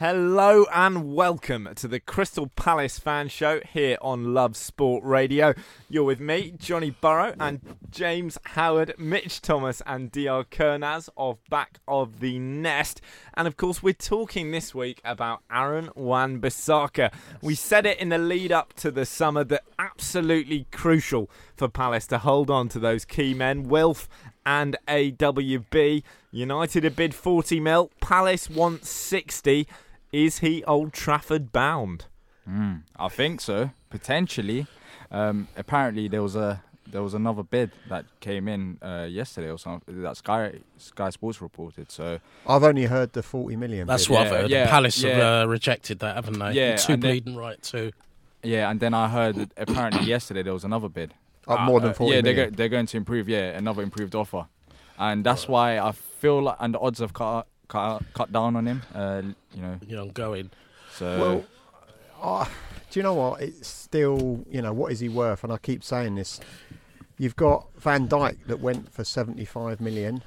Hello and welcome to the Crystal Palace fan show here on Love Sport Radio. You're with me, Johnny Burrow, and James Howard, Mitch Thomas, and Dr. Kernaz of Back of the Nest. And of course, we're talking this week about Aaron Wan Bissaka. We said it in the lead up to the summer that absolutely crucial for Palace to hold on to those key men, Wilf and AWB. United a bid 40 mil, Palace wants 60. Is he Old Trafford bound? Mm, I think so, potentially. Um, apparently, there was a there was another bid that came in uh, yesterday or something that Sky Sky Sports reported. So I've only heard the forty million. That's bid. what I've heard. Yeah, the Palace yeah. have uh, rejected that, haven't they? Yeah, two and then- bleeding right too. yeah, and then I heard that apparently yesterday there was another bid. Up more than Uh, forty yeah, they're go- they're going to improve. Yeah, another improved offer, and that's why I feel like and the odds have cut cut cut down on him. Uh, you know, You know, going. so Well, uh, do you know what? It's still, you know, what is he worth? And I keep saying this. You've got Van Dijk that went for 75 million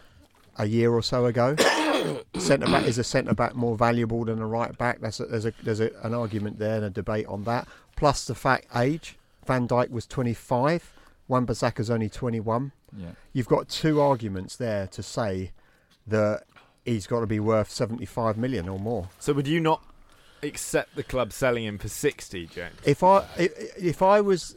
a year or so ago. centre back is a centre back more valuable than a right back. That's a, there's a there's a, an argument there and a debate on that. Plus the fact age. Van Dijk was 25. Wan Bissaka's only 21. yeah. You've got two arguments there to say that he's got to be worth 75 million or more. So would you not accept the club selling him for 60, James? if I if I was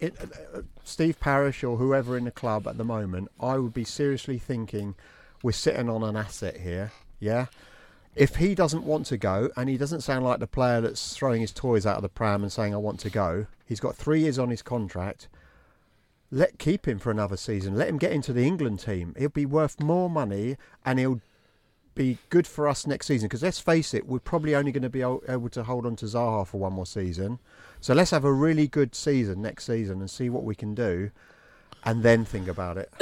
it, uh, Steve Parish or whoever in the club at the moment, I would be seriously thinking we're sitting on an asset here. Yeah. If he doesn't want to go, and he doesn't sound like the player that's throwing his toys out of the pram and saying I want to go, he's got three years on his contract. Let keep him for another season. Let him get into the England team. He'll be worth more money, and he'll be good for us next season. Because let's face it, we're probably only going to be able to hold on to Zaha for one more season. So let's have a really good season next season and see what we can do, and then think about it.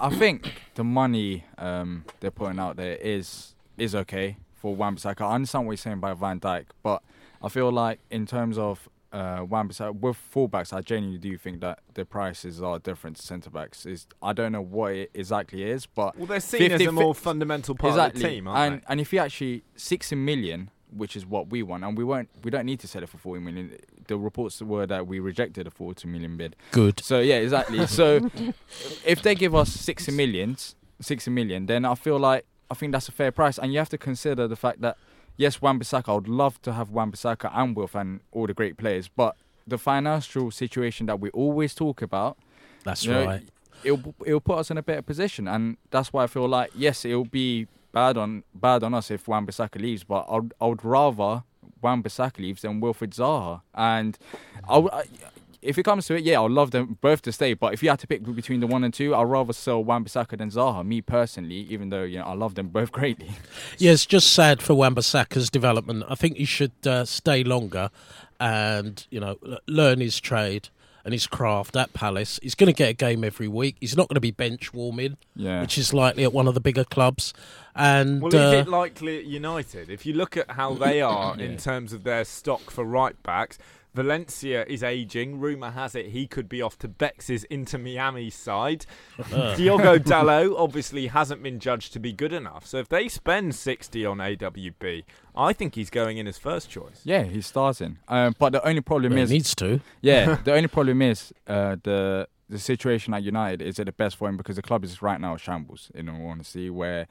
I think the money um, they're putting out there is is okay for Wan-Bissaka. I understand what you're saying about Van Dijk, but I feel like in terms of uh, Wan-Bissaka with fullbacks, I genuinely do think that the prices are different to centre backs. Is I don't know what it exactly is, but Well, they're seen as 50 a more fundamental part exactly. of the team, aren't and and if you actually sixty million, which is what we want, and we won't, we don't need to sell it for forty million. The reports were that we rejected a forty million bid. Good. So yeah, exactly. so if they give us 60 millions, 60 million, then I feel like I think that's a fair price. And you have to consider the fact that yes, Wan-Bissaka, I would love to have Wan-Bissaka and Wilf and all the great players, but the financial situation that we always talk about, That's you know, right. it'll it'll put us in a better position, and that's why I feel like yes, it'll be bad on bad on us if Wan-Bissaka leaves, but I'd I would rather Wan-Bissaka leaves than Wilfred Zaha, and I, I if it comes to it, yeah, I'd love them both to stay. But if you had to pick between the one and two, I'd rather sell Wan-Bissaka than Zaha. Me personally, even though you know I love them both greatly. Yeah, it's just sad for Wan-Bissaka's development. I think he should uh, stay longer and you know learn his trade and his craft at Palace. He's going to get a game every week. He's not going to be bench warming, Yeah. which is likely at one of the bigger clubs. And Well, uh, is it likely at United? If you look at how they are in terms of their stock for right backs, Valencia is aging. Rumour has it he could be off to Bex's Inter Miami side. Diogo Dalot obviously hasn't been judged to be good enough. So if they spend 60 on AWB, I think he's going in as first choice. Yeah, he's starting. Um, but the only problem well, is, he needs to. yeah, the only problem is uh, the the situation at United is it the best for him because the club is right now a shambles. In all honesty, where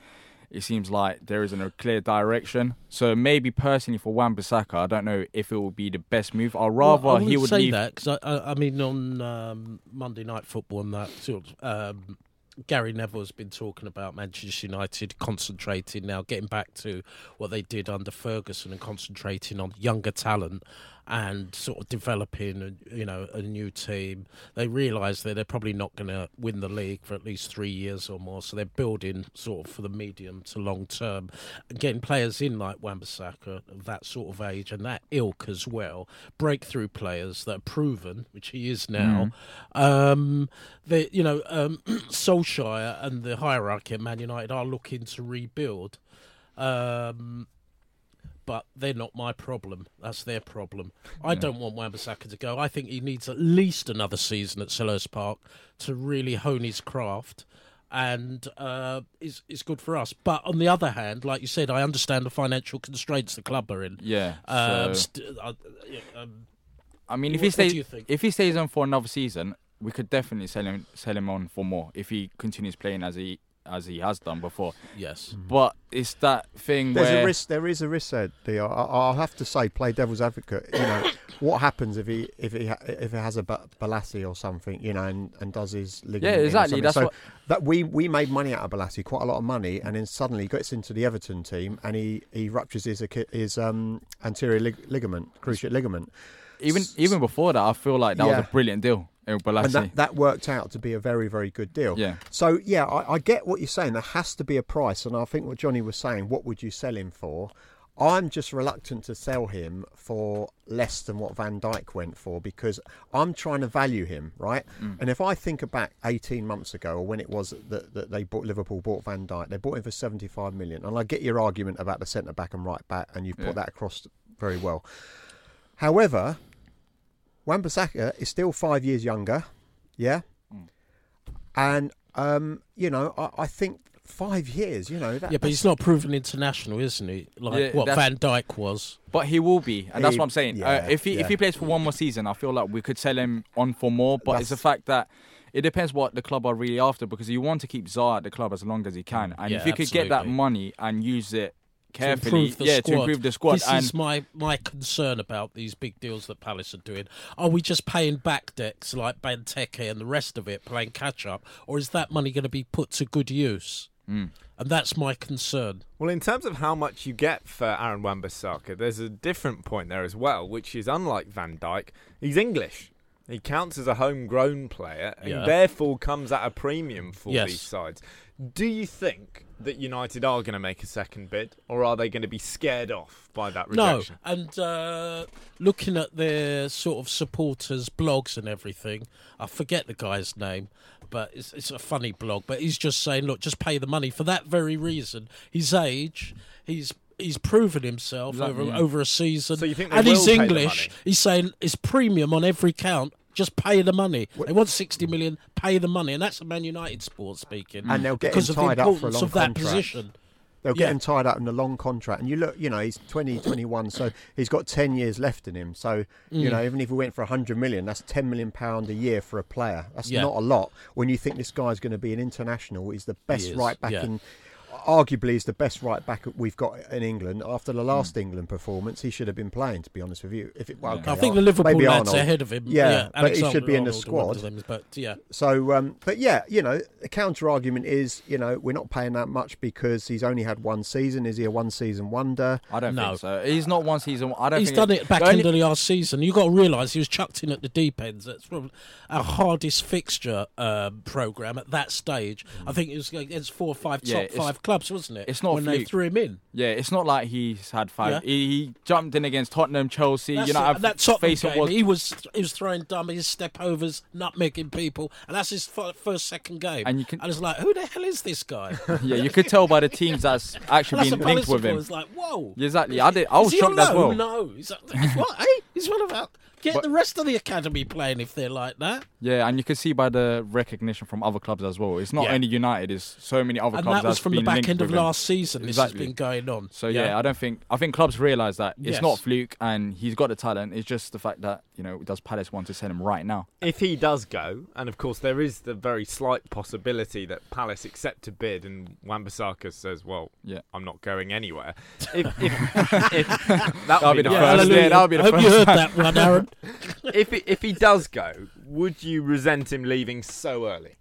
it seems like there isn't a clear direction. So maybe personally for Wan Bissaka, I don't know if it will be the best move. I'd rather Well, I he would say leave. that because I, I, I mean on um, Monday Night Football and that sort of, um, Gary Neville's been talking about Manchester United concentrating now, getting back to what they did under Ferguson and concentrating on younger talent and sort of developing, a, you know, a new team. They realise that they're probably not going to win the league for at least three years or more, so they're building sort of for the medium to long term, getting players in like Wan-Bissaka of that sort of age and that ilk as well, breakthrough players that are proven, which he is now. Um, they, you know, um, Solskjaer and the hierarchy at Man United are looking to rebuild. Um, but they're not my problem. That's their problem. I don't want Wan-Bissaka to go. I think he needs at least another season at Selhurst Park to really hone his craft, and uh, it's it's good for us. But on the other hand, like you said, I understand the financial constraints the club are in. Yeah. Um, so- st- uh, um, I mean, if What- he stays, do you think? if he stays on for another season, we could definitely sell him, sell him on for more if he continues playing as he as he has done before. yes. But it's that thing There's where a risk. There is a risk there. Dio. I- I'll have to say, play devil's advocate. You know, what happens if he if he if he has a Bolasie or something, you know, and, and does his ligament? Yeah, exactly, that's so what- that we we made money out of Bolasie, quite a lot of money, and then suddenly he gets into the Everton team and he, he ruptures his his um anterior lig- ligament, cruciate ligament. Even even before that, I feel like that was a brilliant deal. and that, that worked out to be a very very good deal. Yeah. So yeah, I, I get what you're saying. There has to be a price, and I think what Johnny was saying. What would you sell him for? I'm just reluctant to sell him for less than what Van Dijk went for because I'm trying to value him, right? Mm. And if I think back 18 months ago, or when it was that, that they bought Liverpool bought Van Dijk, they bought him for 75 million. And I get your argument about the centre back and right back, and you've put Yeah. that across very well. However, Wan-Bissaka is still five years younger, yeah, and um, you know I, I think five years, you know, that, Yeah, but he's not proven international, isn't he? Like Yeah, what Van Dijk was. But he will be, and that's He- what I'm saying. yeah, uh, if he yeah. if he plays for one more season, I feel like we could sell him on for more. But it's the fact that it depends what the club are really after because you want to keep Zaha at the club as long as he can, and Yeah, if you could get that money and use it to carefully, improve the yeah, squad. to improve the squad. This and is my, my concern about these big deals that Palace are doing. Are we just paying back decks like Benteke and the rest of it, playing catch up, or is that money going to be put to good use? Mm. And that's my concern. Well, in terms of how much you get for Aaron Wan-Bissaka, there's a different point there as well, which is unlike Van Dijk, he's English. He counts as a homegrown player and Yeah. therefore comes at a premium for Yes. these sides. Do you think that United are going to make a second bid, or are they going to be scared off by that rejection? No, and uh, looking at their sort of supporters' blogs and everything, I forget the guy's name, but it's, it's a funny blog. But he's just saying, look, just pay the money for that very reason. His age, he's he's proven himself Exactly, over over a season, So you think they and will he's pay the English. money? He's saying it's premium on every count. Just pay the money. They want sixty million. Pay the money, and that's a Man United sport speaking. And they'll get because him of the tied up for a long of that contract. position. They'll Yeah. get him tied up in a long contract. And you look, you know, he's 20, 21, so he's got 10 years left in him. So, you Mm. know, even if we went for 100 million, that's 10 million pound a year for a player. That's Yeah. not a lot when you think this guy's going to be an international. He's the best right back yeah. in arguably is the best right back we've got in England. After the Mm. last England performance, he should have been playing. To be honest with you, if it well, Yeah. okay, I think Ar- the Liverpool maybe lads Arnold. ahead of him. Yeah, yeah. but he should be in the Arnold or one of squad. them, but yeah, So, um, but yeah, you know, the counter argument is, you know, we're not paying that much because he's only had one season. Is he a one season wonder? I don't No. think so. He's not one season. I don't. he's think done it back the only- of the last season. You got to realise he was chucked in at the deep ends. That's probably our hardest fixture um, program at that stage. I think it was against four or five top Yeah, five it's clubs, wasn't it? It's not when they threw him in. Yeah, it's not like he's had five. Yeah. He, he jumped in against Tottenham, Chelsea. That's you know, it. I've that Tottenham it game, was he was he was throwing dummies, step overs, nutmegging people, and that's his f- first second game. And you can- I was like, who the hell is this guy? yeah. You could tell by the teams that's actually that's been linked with him. was like, whoa. Exactly. I did. I was shocked as well. No, he's, he's what? eh? He's what about? Get But- the rest of the academy playing if they're like that. Yeah, and you can see by the recognition from other clubs as well. It's not Yeah. only United; it's so many other And clubs that was that's from the back end of him. last season. This has been going on. So yeah, I don't think I think clubs realise that it's Yes. not fluke, and he's got the talent. It's just the fact that you know does Palace want to send him right now? If he does go, and of course there is the very slight possibility that Palace accept a bid and Wan-Bissaka says, "Well, Yeah. I'm not going anywhere." If, if, if that would be the nice. first. hallelujah. Yeah, that'll be the I hope first you heard that one, Aaron. if he- if he does go, would you resent him leaving so early?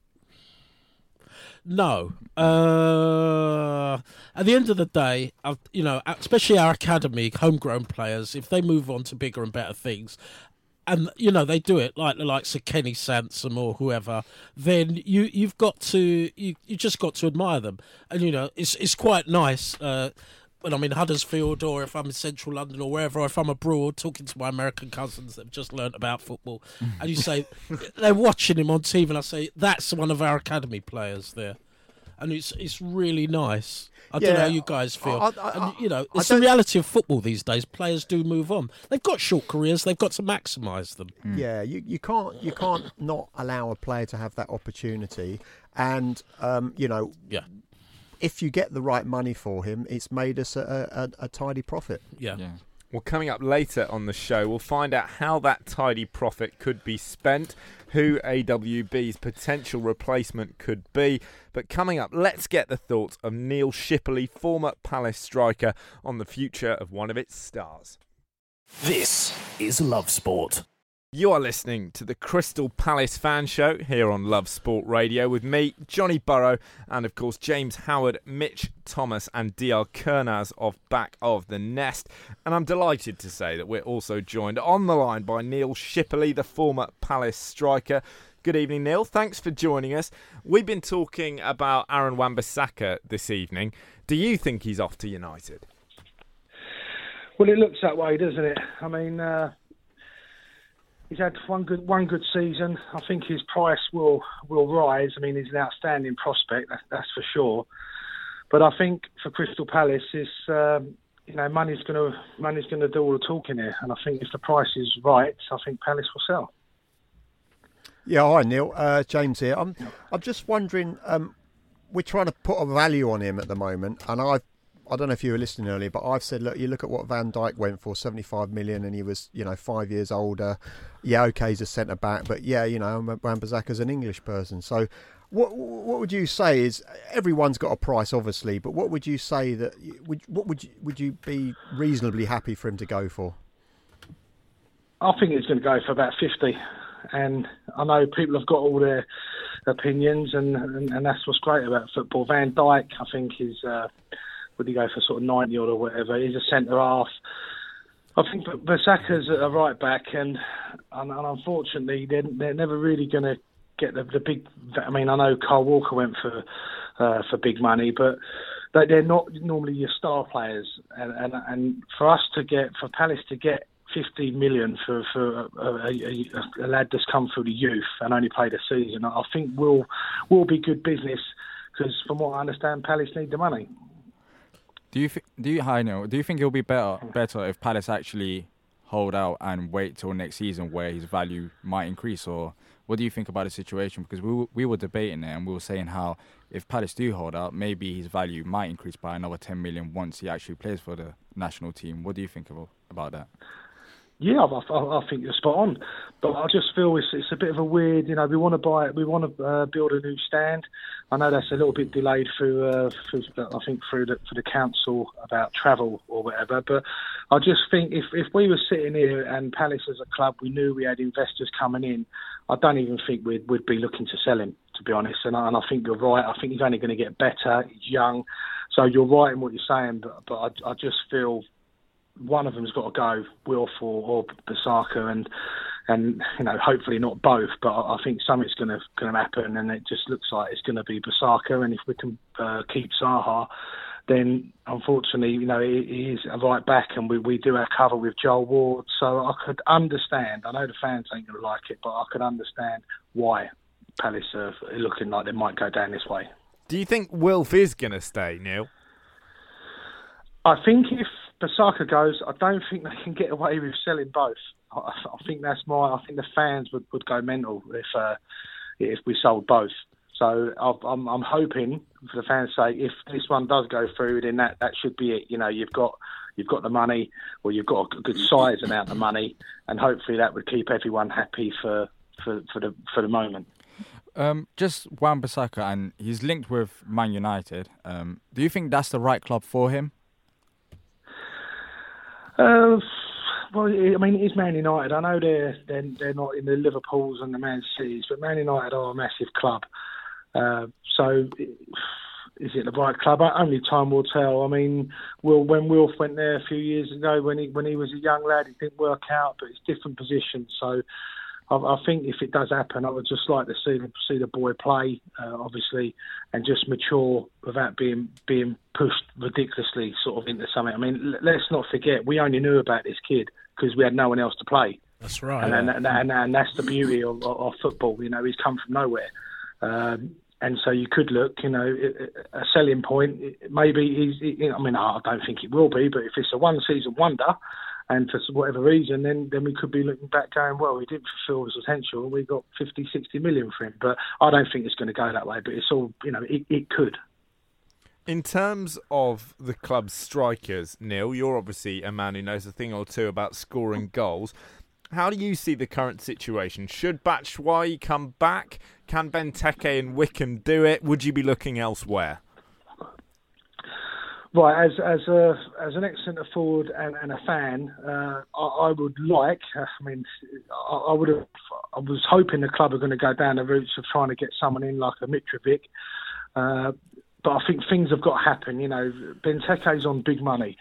No. Uh, at the end of the day, I've, you know, especially our academy, homegrown players, if they move on to bigger and better things, and you know they do it like the likes of Kenny Sansom or whoever, then you you've got to you you just got to admire them, and you know it's it's quite nice. Uh, when I'm in Huddersfield or if I'm in central London or wherever, or if I'm abroad talking to my American cousins that have just learnt about football, and you say they're watching him on TV, and I say that's one of our academy players there, and it's it's really nice. I don't know how you guys feel, I- I- and you know it's the reality of football these days. Players do move on. They've got short careers. They've got to maximise them. Yeah, you, you can't you can't not allow a player to have that opportunity, and um, you know Yeah, if you get the right money for him, it's made us a, a, a tidy profit. yeah. Yeah. Well, coming up later on the show, we'll find out how that tidy profit could be spent, who AWB's potential replacement could be. But coming up, let's get the thoughts of Neil Shipperley, former Palace striker, on the future of one of its stars. This is Love Sport. You are listening to the Crystal Palace fan show here on Love Sport Radio with me, Johnny Burrow, and of course James Howard, Mitch Thomas, and DR Kernaz of Back of the Nest. And I'm delighted to say that we're also joined on the line by Neil Shipperley, the former Palace striker. Good evening, Neil. Thanks for joining us. We've been talking about Aaron Wan-Bissaka this evening. Do you think he's off to United? Well, it looks that way, doesn't it? I mean, uh, he's had one good one good season. I think his price will will rise. I mean, he's an outstanding prospect, that's, that's for sure. But I think for Crystal Palace, is um, you know money's going to money's going to do all the talking here. And I think if the price is right, I think Palace will sell. Yeah, hi Neil, uh, James here. I'm I'm just wondering. Um, we're trying to put a value on him at the moment, and I've I don't know if you were listening earlier, but I've said, look, you look at what Van Dijk went for, 75 million, and he was, you know, five years older. Yeah, okay, he's a centre back, but yeah, you know, Wan-Bissaka's an English person. So, what what would you say is everyone's got a price, obviously, but what would you say that would what would you, would you be reasonably happy for him to go for? I think it's going to go for about 50. And I know people have got all their opinions, and, and, and that's what's great about football. Van Dijk, I think, is, uh, would he go for sort of 90 odd or whatever? He's a centre half. I think Bissaka's a right back, and, and, and unfortunately, they're, they're never really going to get the, the big. I mean, I know Kyle Walker went for uh, for big money, but they, they're not normally your star players. And, and and for us to get for Palace to get 50 million for for a, a, a, a lad that's come through the youth and only played a season, I think will will be good business because from what I understand, Palace need the money. Do you th- do you I know? Do you think it'll be better better if Palace actually hold out and wait till next season where his value might increase, or what do you think about the situation? Because we w- we were debating it and we were saying how if Palace do hold out, maybe his value might increase by another 10 million once he actually plays for the national team. What do you think about about that? Yeah, I, I, I think you're spot on, but I just feel it's, it's a bit of a weird. You know, we want to buy, it, we want to uh, build a new stand. I know that's a little bit delayed through, uh, through I think, through the for the council about travel or whatever. But I just think if if we were sitting here and Palace as a club, we knew we had investors coming in, I don't even think we'd we'd be looking to sell him, to be honest. And I, and I think you're right. I think he's only going to get better. He's young, so you're right in what you're saying. But but I, I just feel one of them's got to go, Wilf or, or Bissaka, and and you know, hopefully not both. But I, think something's going to going to happen, and it just looks like it's going to be Bissaka. And if we can uh, keep Zaha, then unfortunately, you know, he, he is a right back, and we, we do our cover with Joel Ward. So I could understand. I know the fans ain't going to like it, but I could understand why Palace are looking like they might go down this way. Do you think Wilf is going to stay, Neil? I think if Bissaka goes, I don't think they can get away with selling both. I, I think that's my. I think the fans would, would go mental if uh, if we sold both. So I'm, I'm hoping, for the fans' sake, if this one does go through, then that, that should be it. You know, you've got you've got the money, or you've got a good size amount of money, and hopefully that would keep everyone happy for for, for the for the moment. Um, just Wan Bissaka, and he's linked with Man United. Um, do you think that's the right club for him? Uh, well, I mean, it is Man United. I know they're, they're they're not in the Liverpools and the Man Cities, but Man United are a massive club. Uh, so, is it the right club? Only time will tell. I mean, Will when Wilf went there a few years ago when he when he was a young lad, it didn't work out, but it's different positions. So, I, I think if it does happen, I would just like to see the, see the boy play, uh, obviously, and just mature without being being pushed ridiculously sort of into something. I mean, let's not forget we only knew about this kid because we had no one else to play. That's right. And, and, and, and, that's the beauty of, of, football. You know, he's come from nowhere. Um, and so you could look, you know, a selling point. Maybe he's. I mean, I don't think it will be, but if it's a one-season wonder, and for whatever reason, then then we could be looking back, going, well, he didn't fulfil his potential, and we got 50, 60 million for him. But I don't think it's going to go that way. But it's all, you know, it, it could. In terms of the club's strikers, Neil, you're obviously a man who knows a thing or two about scoring goals. How do you see the current situation? Should Batshuayi come back? Can Benteke and Wickham do it? Would you be looking elsewhere? Right, as as a as an ex centre forward and, and, a fan, uh, I, I, would like. I mean, I, I, would have. I was hoping the club are going to go down the routes of trying to get someone in like a Mitrovic, uh, but I think things have got to happen. You know, Benteke's on big money.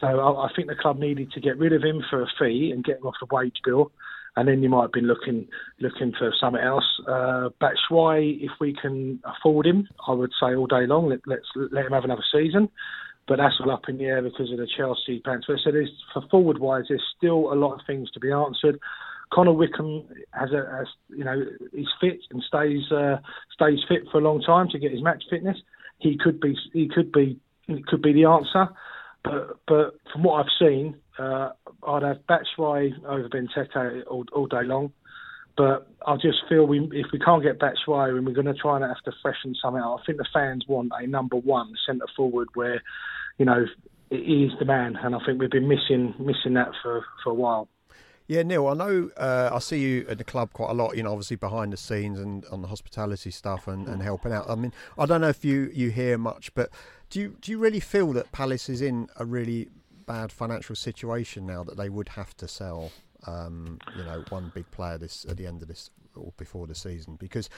So I, I, think the club needed to get rid of him for a fee and get him off the wage bill, and then you might have been looking looking for something else. Uh, Batshuayi, if we can afford him, I would say all day long. Let, let's let him have another season. But that's all up in the air because of the Chelsea transfer. So there's, for forward wise, there's still a lot of things to be answered. Connor Wickham has a, you know, he's fit and stays uh, stays fit for a long time to get his match fitness. He could be he could be could be the answer. But but from what I've seen, uh, I'd have Batshuayi over Benteke all, all day long. But I just feel we if we can't get Batshuayi and we're going to try and have to freshen something out, I think the fans want a number one centre forward where, you know, he is the man, and I think we've been missing missing that for, for a while. Yeah, Neil, I know uh, I see you at the club quite a lot, you know, obviously behind the scenes and on the hospitality stuff and, and helping out. I mean, I don't know if you, you hear much, but do you do you really feel that Palace is in a really bad financial situation now that they would have to sell, um, you know, one big player this at the end of this or before the season? Because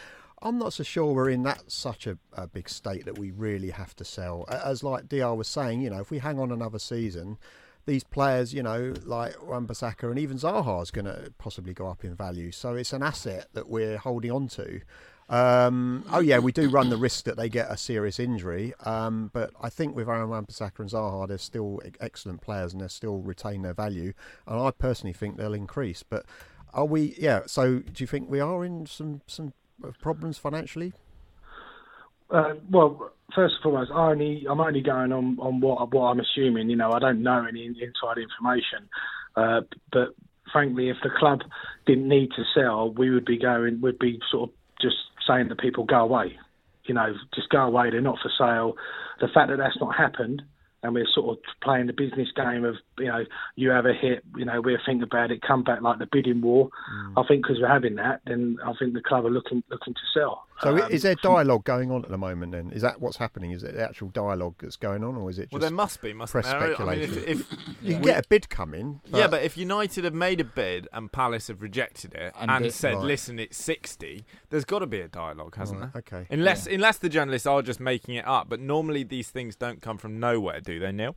I'm not so sure we're in that such a, a big state that we really have to sell. As like Dr was saying, you know, if we hang on another season these players, you know, like Wan-Bissaka and even Zaha is going to possibly go up in value. So it's an asset that we're holding on to. Um, oh yeah, we do run the risk that they get a serious injury, um, but I think with Aaron Wan-Bissaka and Zaha, they're still excellent players and they still retain their value. And I personally think they'll increase. But are we? Yeah. So do you think we are in some some problems financially? Uh, well, first and foremost, I only I'm only going on on what what I'm assuming. You know, I don't know any inside information, uh, but frankly, if the club didn't need to sell, we would be going, We'd be sort of just saying to people, go away. You know, just go away. They're not for sale. The fact that that's not happened and we're sort of playing the business game of you know you have a hit, you know we'll think about it, come back like the bidding war. Mm. I think because we're having that, then I think the club are looking looking to sell. So um, is there dialogue going on at the moment? Then is that what's happening? Is it the actual dialogue that's going on, or is it? well, there must be, must press there? speculation. I mean, if, if you can get a bid coming, but yeah, but if United have made a bid and Palace have rejected it and, and it, said, right. "Listen, it's 60," there's got to be a dialogue, hasn't right, there? Okay. Unless yeah. unless the journalists are just making it up, but normally these things don't come from nowhere, do they, Neil?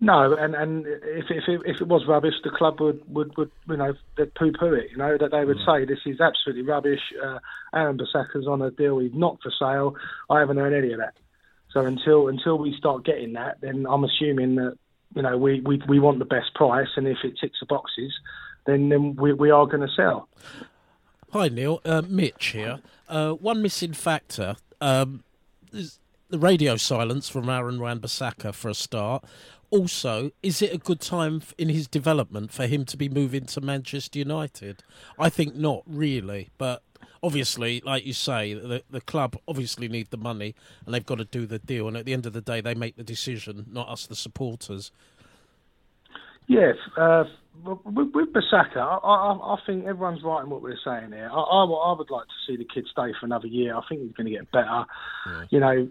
No, and and if if it, if it was rubbish, the club would would, would you know they'd poo poo it. You know that they would say this is absolutely rubbish. Uh, Aaron Bissaka's on a deal; he's not for sale. I haven't heard any of that. So until until we start getting that, then I'm assuming that you know we we, we want the best price, and if it ticks the boxes, then then we we are going to sell. Hi Neil, uh, Mitch here. Uh, one missing factor um, is the radio silence from Aaron Wan-Bissaka for a start. Also, is it a good time in his development for him to be moving to Manchester United? I think not really, but obviously, like you say, the the club obviously need the money and they've got to do the deal. And at the end of the day, they make the decision, not us, the supporters. Yes, uh, with, with Bissaka, I, I, I think everyone's right in what we're saying here. I, I, I would like to see the kid stay for another year. I think he's going to get better. You know, you,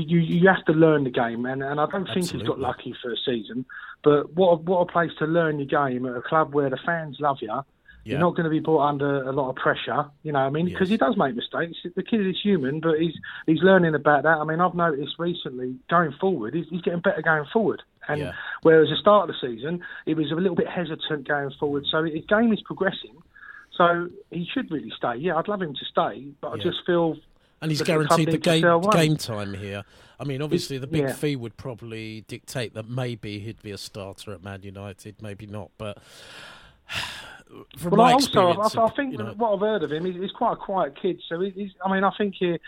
you you have to learn the game, and, and I don't think he's got lucky for a season. But what a, what a place to learn your game at a club where the fans love you. You're not going to be brought under a lot of pressure, you know. what I mean, because he does make mistakes. The kid is human, but he's he's learning about that. I mean, I've noticed recently going forward, he's, he's getting better going forward. And Yeah. whereas at the start of the season, he was a little bit hesitant going forward. So his game is progressing. So he should really stay. Yeah, I'd love him to stay, but I just feel And he's that the club guaranteed the game game time here. I mean, obviously, the big yeah. fee would probably dictate that maybe he'd be a starter at Man United, maybe not. But from Well, my also, experience, I, I think you know, what I've heard of him, he's, he's quite a quiet kid. So he's, I mean, I think he,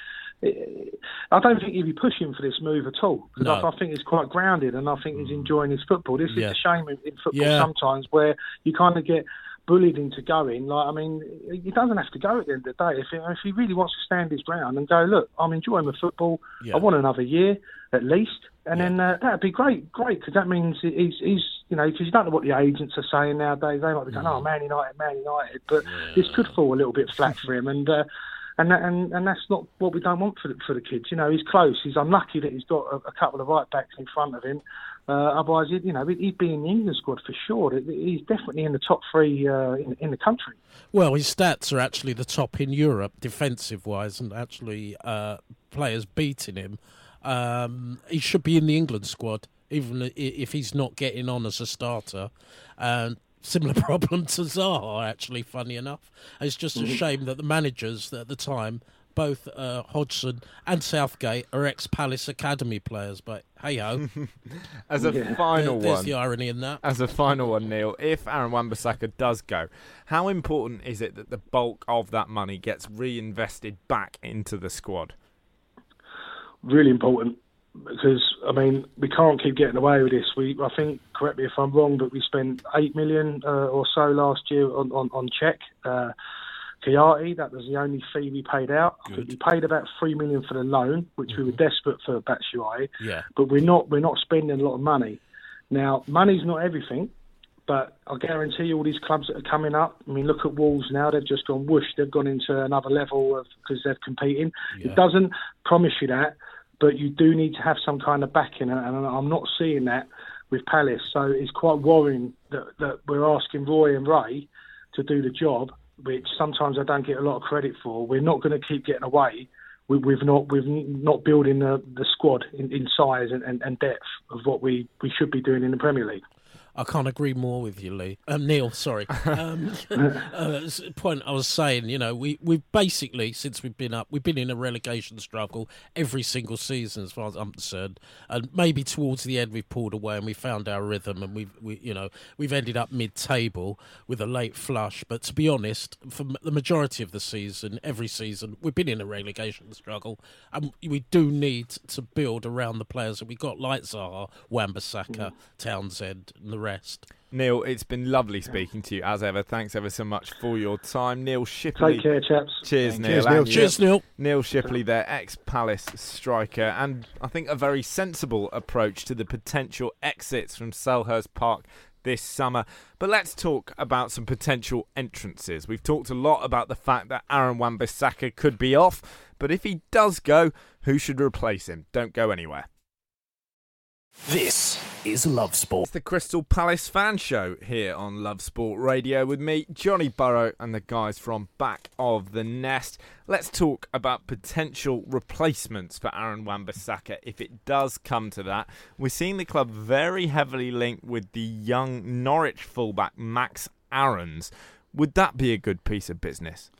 I don't think he'd be pushing for this move at all. Because No. I, I think he's quite grounded, and I think he's enjoying his football. This Yeah. is a shame in, in football Yeah. sometimes where you kind of get bullied into going. Like, I mean, he doesn't have to go at the end of the day. If he, if he really wants to stand his ground and go, look, I'm enjoying the football. Yeah. I want another year at least, and Yeah. then uh, that'd be great, great, because that means he's, he's, you know, because you don't know what the agents are saying nowadays. They might be going, Mm. oh, Man United, Man United, but this could fall a little bit flat for him, and. Uh, and, that, and and that's not what we don't want for the, for the kids. You know, he's close. He's unlucky that he's got a, a couple of right backs in front of him. Uh, otherwise, he'd, you know, he'd, be in the England squad for sure. He's definitely in the top three uh, in, in the country. well, his stats are actually the top in Europe defensive wise, and actually uh, players beating him. Um, he should be in the England squad, even if he's not getting on as a starter. And similar problem to Zaha, actually, funny enough. It's just a shame that the managers at the time, both uh, Hodgson and Southgate, are ex Palace Academy players. But hey ho, As a final there's one, the irony in that. as a final one, Neil, if Aaron Wan-Bissaka does go, how important is it that the bulk of that money gets reinvested back into the squad? really important because I mean we can't keep getting away with this. We I think correct me if I'm wrong, but we spent eight million uh, or so last year on on, on check. Uh, Kouyaté, that was the only fee we paid out. I think we paid about three million for the loan, which we were desperate for Batshuayi. Yeah. but we're not we're not spending a lot of money. Now, money's not everything, but I guarantee you all these clubs that are coming up. I mean, look at Wolves now; they've just gone whoosh. They've gone into another level of because they're competing. Yeah. It doesn't promise you that, but you do need to have some kind of backing, and I'm not seeing that with Palace. So it's quite worrying that that we're asking Roy and Ray to do the job, which sometimes I don't get a lot of credit for. We're not going to keep getting away we, we've not we've not building the, the squad in, in size and, and, and depth of what we, we should be doing in the Premier League. I can't agree more with you, Lee. Um, Neil, sorry. Um, uh, point I was saying, you know, we we've basically since we've been up, we've been in a relegation struggle every single season, as far as I'm concerned. And maybe towards the end, we've pulled away and we found our rhythm, and we've we, you know we've ended up mid-table with a late flush. But to be honest, for the majority of the season, every season, we've been in a relegation struggle, and we do need to build around the players that we got, like Zaha, Wan-Bissaka, Townsend, and the rest. Neil, it's been lovely speaking to you as ever. Thanks ever so much for your time. Neil Shipperley. Take care, chaps. Cheers, Neil. Cheers, Neil. Cheers, Neil. Neil Shipperley, their ex Palace striker, and I think a very sensible approach to the potential exits from Selhurst Park this summer. But let's talk about some potential entrances. We've talked a lot about the fact that Aaron Wan-Bissaka could be off, but if he does go, who should replace him? Don't go anywhere. This is Love Sport. It's the Crystal Palace fan show here on Love Sport Radio with me, Johnny Burrow, and the guys from Back of the Nest. Let's talk about potential replacements for Aaron Wan-Bissaka if it does come to that. We're seeing the club very heavily linked with the young Norwich fullback Max Aarons. Would that be a good piece of business?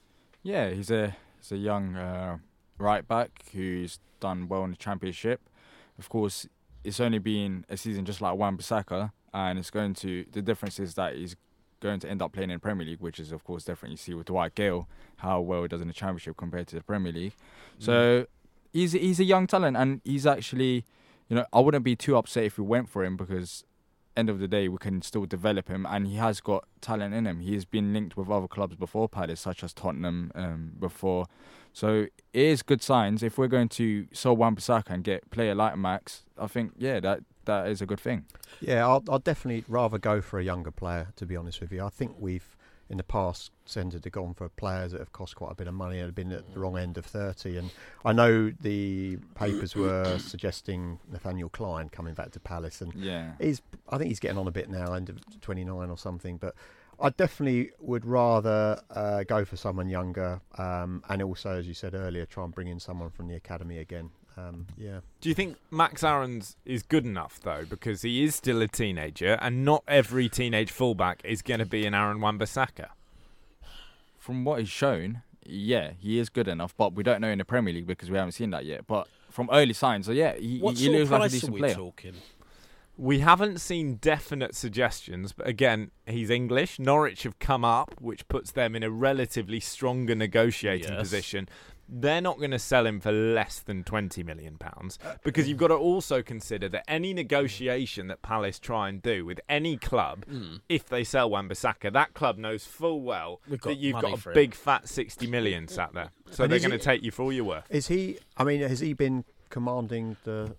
Yeah, he's a he's a young uh, right back who's done well in the championship. Of course, it's only been a season just like Wan Bissaka, and it's going to. The difference is that he's going to end up playing in the Premier League, which is of course different. You see with Dwight Gayle how well he does in the Championship compared to the Premier League. Mm. So he's he's a young talent, and he's actually, you know, I wouldn't be too upset if we went for him because end of the day we can still develop him, and he has got talent in him. He's been linked with other clubs before Palace, such as Tottenham um, before. So it is good signs. If we're going to sell Wan Bissaka and get player like Max, I think yeah, that that is a good thing. Yeah, I'll, I'll definitely rather go for a younger player, to be honest with you. I think we've, in the past, tended to gone for players that have cost quite a bit of money and have been at the wrong end of 30. And I know the papers were suggesting Nathaniel Clyne coming back to Palace, and Yeah. he's, I think he's getting on a bit now, end of 29 or something. But I definitely would rather uh, go for someone younger, um, and also, as you said earlier, try and bring in someone from the academy again. Um, yeah. Do you think Max Aarons is good enough though, because he is still a teenager, and not every teenage fullback is going to be an Aaron Wan-Bissaka? From what he's shown, yeah, he is good enough, but we don't know in the Premier League because we haven't seen that yet. But from early signs, so yeah, he, What he sort looks like a price are decent we player. talking? We haven't seen definite suggestions, but again, he's English. Norwich have come up, which puts them in a relatively stronger negotiating Yes. position. They're not going to sell him for less than twenty million pounds because you've got to also consider that any hmm. negotiation that Palace try and do with any club, hmm. if they sell Wan-Bissaka, that club knows full well that you've got a him. big fat sixty million sat there, so And they're going to take you for all you're worth. Is he? I mean, has he been commanding the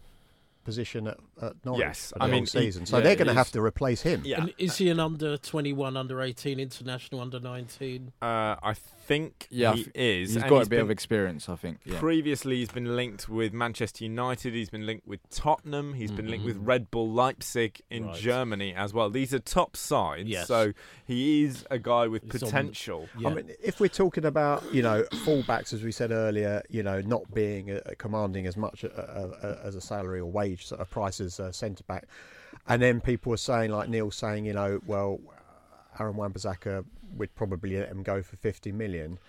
position at, at Norwich Yes, for the I whole mean, he- season? so yeah, they're going to have to replace him. Yeah, And is he an under 21, under 18 international, under 19? uh, I think Yeah, he is. He's and got a bit of experience, I think. Yeah. Previously, he's been linked with Manchester United. He's been linked with Tottenham. He's been linked with Mhm. Red Bull Leipzig in Right. Germany as well. These are top sides. Yes. So he is a guy with He's on- potential. Yeah. I mean, if we're talking about you know fullbacks, as we said earlier, you know, not being uh, commanding as much uh, uh, as a salary or wage sort of price as a centre back, and then people are saying like Neil saying, you know, well, Aaron Wan-Bissaka would probably let him go for fifty million.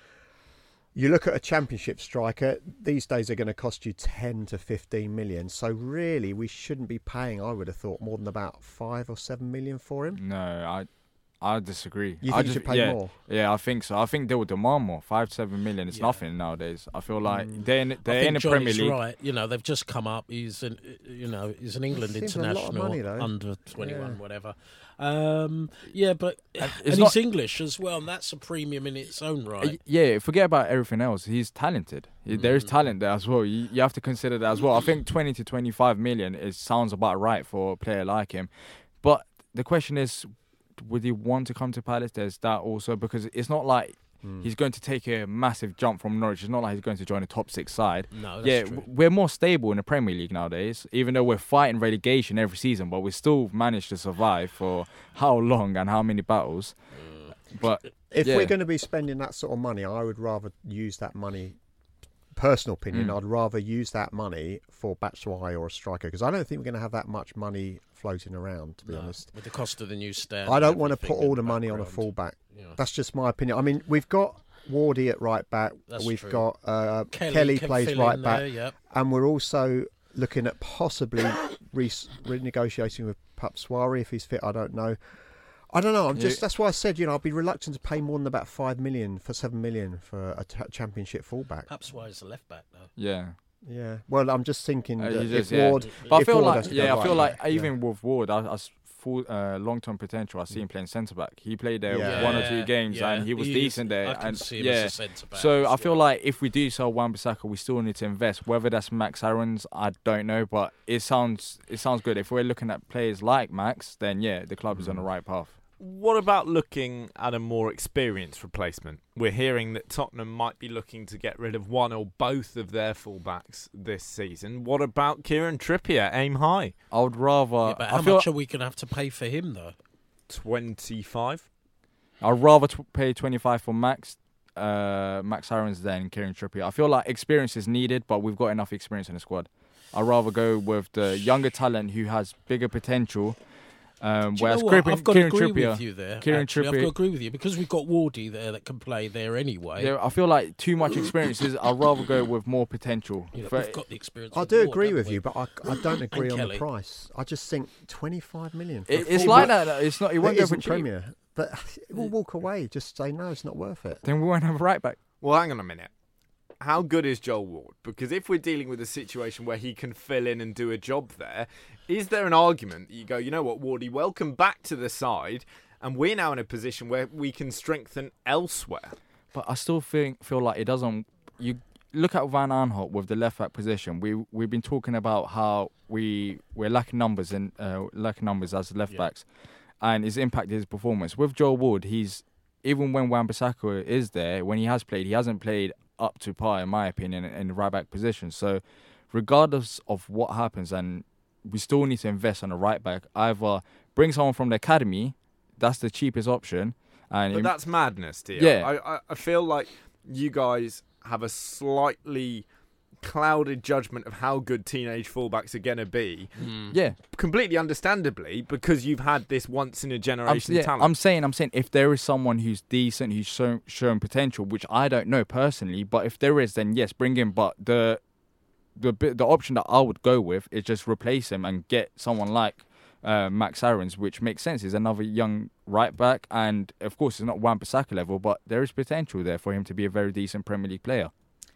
You look at a championship striker; these days they're going to cost you ten to fifteen million. So really, we shouldn't be paying. I would have thought more than about five or seven million for him. No, I I disagree. You I think you should pay yeah, more? Yeah, I think so. I think they will demand more. Five, seven million is Yeah. nothing nowadays. I feel like Mm. they're in, they're think in the Premier League. right. You know, they've just come up. He's an, you know, he's an England Seems a lot of international, money, under 21, Yeah. whatever. Um, yeah, but and, it's he's not- English as well, and that's a premium in its own Uh, right. Yeah, forget about everything else. He's talented. He- There is Mm. talent there as well. You, you have to consider that as well. I think 20 to 25 million is sounds about right for a player like him. But the question is, would he want to come to Palace? There's that also because it's not like Hmm. he's going to take a massive jump from Norwich. It's not like he's going to join a top six side. No, that's yeah, true. we're more stable in the Premier League nowadays, even though we're fighting relegation every season, but we still manage to survive for how long and how many battles. But If yeah. we're going to be spending that sort of money, I would rather use that money. Personal opinion, Mm. I'd rather use that money for Batshuayi or a striker because I don't think we're going to have that much money floating around. To be No, honest, with the cost of the new stand. I don't want to put all in the money on a fullback. Yeah. That's just my opinion. I mean, we've got Wardy at right back. That's we've true. got uh, Kelly, Kelly, plays right back, there, yep. and we're also looking at possibly re- renegotiating with Batshuayi if he's fit. I don't know. I don't know. I'm Yeah. just that's why I said you know I'd be reluctant to pay more than about five million for seven million for a t- championship fullback. Perhaps why he's a left back though. yeah. Yeah. Well, I'm just thinking Uh, that just- if yeah. Ward, But I feel Ward like, yeah, go I feel right like yeah. even with Ward, I, I s- full uh, long term potential. I see him playing centre back. He played there Yeah. one or two games yeah. and he was is- decent there. I can and see him yeah, as a centre back. so I feel well. like if we do sell Wan Bissaka, we still need to invest. Whether that's Max Aarons, I don't know, but it sounds it sounds good. If we're looking at players like Max, then yeah, the club is on Mm. the right path. What about looking at a more experienced replacement? We're hearing that Tottenham might be looking to get rid of one or both of their fullbacks this season. What about Kieran Trippier? Aim high. I would rather. Yeah, but I how feel much are we going to have to pay for him, though? 25. I'd rather t- pay 25 for Max, uh, Max Aarons than Kieran Trippier. I feel like experience is needed, but we've got enough experience in the squad. I'd rather go with the younger talent who has bigger potential. Um, Do you whereas know what? Kieran, I've got Kieran to agree Trippier, with you there. Kieran actually. I've got to agree with you because we've got Wardy there that can play there anyway. yeah, I feel like too much experience is. I'd rather go with more potential. You know, For- we've got the experience. I with do Ward, agree haven't with we? you, but I, I don't agree on Kelly. the price. I just think 25 million. For It- it's full like back- that. It's not. It It won't go for isn't cheap. Premier, but we'll walk away. Just say no, it's not worth it. Then we won't have a right back. Well, hang on a minute. How good is Joel Ward? Because if we're dealing with a situation where he can fill in and do a job there, is there an argument that you go, you know what, Wardy, welcome back to the side, and we're now in a position where we can strengthen elsewhere? But I still think feel like it doesn't. You look at Van Aanholt with the left back position. We we've been talking about how we we're lacking numbers and uh, lacking numbers as left backs, and it's impacted his performance. With Joel Ward, he's even when Wan-Bissaka is there, when he has played, he hasn't played up to par, in my opinion, in the right back position. So, regardless of what happens, and we still need to invest on a right back. Either bring someone from the academy, that's the cheapest option, and But im- that's madness, dear. Yeah. I, I feel like you guys have a slightly clouded judgment of how good teenage fullbacks are going to be. yeah. Completely understandably, because you've had this once in a I'm, generation yeah, talent. I'm saying, I'm saying, if there is someone who's decent, who's shown, shown potential, which I don't know personally, but if there is, then yes, bring him. But the the the option that I would go with is just replace him and get someone like uh, Max Aarons, which makes sense. He's another young right back, and of course, it's not Wan-Bissaka level, but there is potential there for him to be a very decent Premier League player.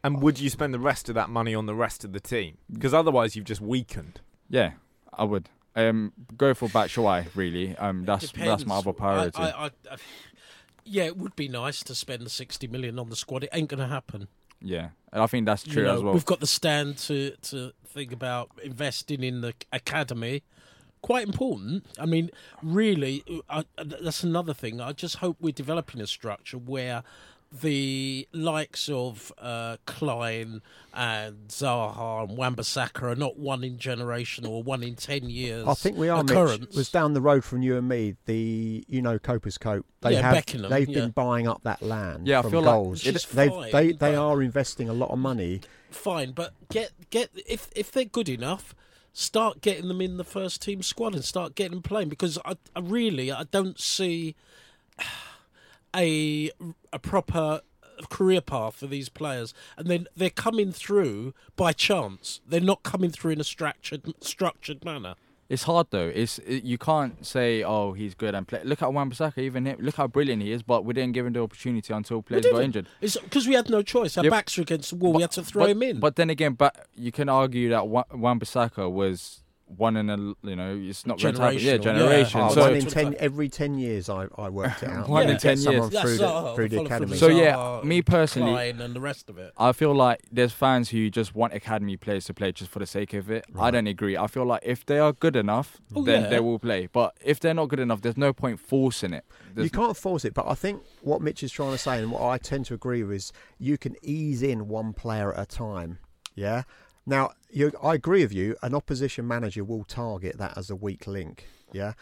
And would you spend the rest of that money on the rest of the team? Because otherwise, you've just weakened. Yeah, I would. Um, go for Batshuayi, really. Um, that's that's my Depends. other priority. I, I, I, yeah, it would be nice to spend the sixty million on the squad. It ain't going to happen. yeah, and I think that's true you know, as well. We've got the stand to to think about investing in the academy. Quite important. I mean, really, I, that's another thing. I just hope we're developing a structure where the likes of uh, Clyne and Zaha and Wan-Bissaka are not one in generation or one in ten years. I think we are. Mitch. was down the road from you and me. The you know Copers Cope. They Yeah, have. Beckenham, they've yeah. been buying up that land. Yeah, I from feel like goals. Which is they fine, they they are investing a lot of money. fine, but get get if if they're good enough, start getting them in the first team squad and start getting them playing because I, I really I don't see a a proper career path for these players and then they're coming through by chance they're not coming through in a structured structured manner It's hard though. It's it, you can't say, "Oh, he's good and play." Look at Wan-Bissaka, even him. Look how brilliant he is, but we didn't give him the opportunity until players got injured. it's because we had no choice our Yep. backs were against the wall we had to throw but, him in But then again, but you can argue that Wa- Wan-Bissaka was one in a you know it's not going to happen. Yeah, Generational, yeah. generation. Oh, So one in ten every ten years. I, I worked it out. One Yeah. in 10 Get years. Through the, uh, through the followed academy. So, yeah, me personally- Clyne and the rest of it I feel like there's fans who just want academy players to play just for the sake of it. I don't agree. I feel like if they are good enough, Oh, then yeah. they will play. But if they're not good enough, there's no point forcing it. There's you can't force it, but I think what Mitch is trying to say, and what I tend to agree with, is you can ease in one player at a time. Yeah. Now, you, I agree with you. An opposition manager will target that as a weak link. Yeah,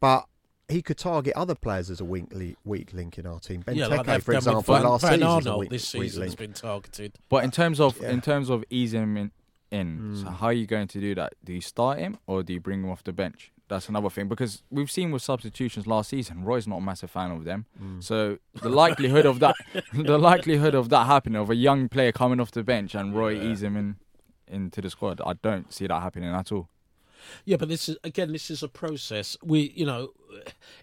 but he could target other players as a weak, li- weak link in our team. Benteke, yeah, like for example, Van, last Van season is a weak, this weak season has been targeted. But in terms of Yeah. in terms of easing him in, in Hmm. so how are you going to do that? Do you start him or do you bring him off the bench? That's another thing because we've seen with substitutions last season, Roy's not a massive fan of them. Hmm. So the likelihood of that, the likelihood of that happening, of a young player coming off the bench and Roy easing him in into the squad, I don't see that happening at all. Yeah, but this is again, this is a process. We, you know,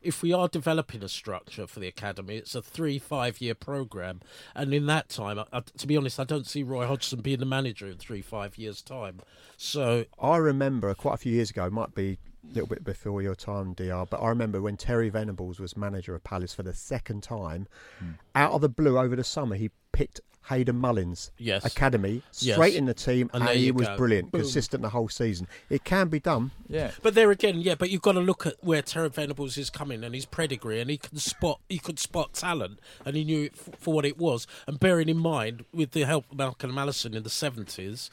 if we are developing a structure for the academy, it's a three, five-year program, and in that time, I, I- to be honest, I don't see Roy Hodgson being the manager in three, five years' time. So I remember quite a few years ago, might be a little bit before your time, DR, but I remember when Terry Venables was manager of Palace for the second time, Hmm. out of the blue over the summer, he picked Hayden Mullins Yes. academy Yes. straight in the team, And and, he was go. brilliant, Boom. consistent the whole season. It can be done. Yeah. But there again, yeah. But you've got to look at where Terry Venables is coming and his pedigree, and he can spot. He could spot talent, and he knew it f- for what it was. And bearing in mind, with the help of Malcolm Allison in the seventies,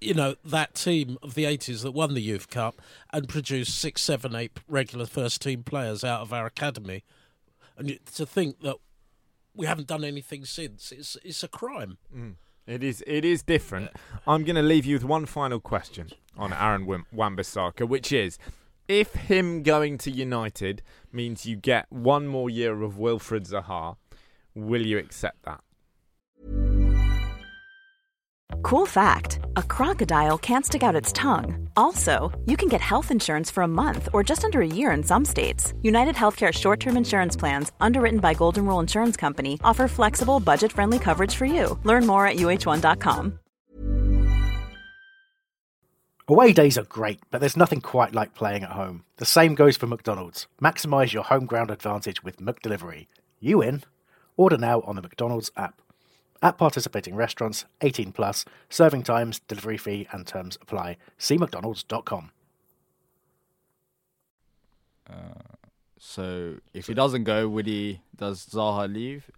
you know that team of the eighties that won the Youth Cup and produced six, seven, eight regular first team players out of our academy, and to think that we haven't done anything since, it's it's a crime. Mm. It is. It is different. I'm going to leave you with one final question on Aaron Wim- Wan-Bissaka, which is: if him going to United means you get one more year of Wilfred Zaha, will you accept that? Cool fact a crocodile can't stick out its tongue. Also, you can get health insurance for a month or just under a year in some states. United Healthcare short term insurance plans, underwritten by Golden Rule Insurance Company, offer flexible, budget friendly coverage for you. Learn more at uh1.com. Away days are great, but there's nothing quite like playing at home. The same goes for McDonald's. Maximise your home ground advantage with McDelivery. You in? Order now on the McDonald's app. At participating restaurants, 18 plus, serving times, delivery fee, and terms apply. See McDonald's.com. Uh, so if he doesn't go, would he? Does Zaha leave?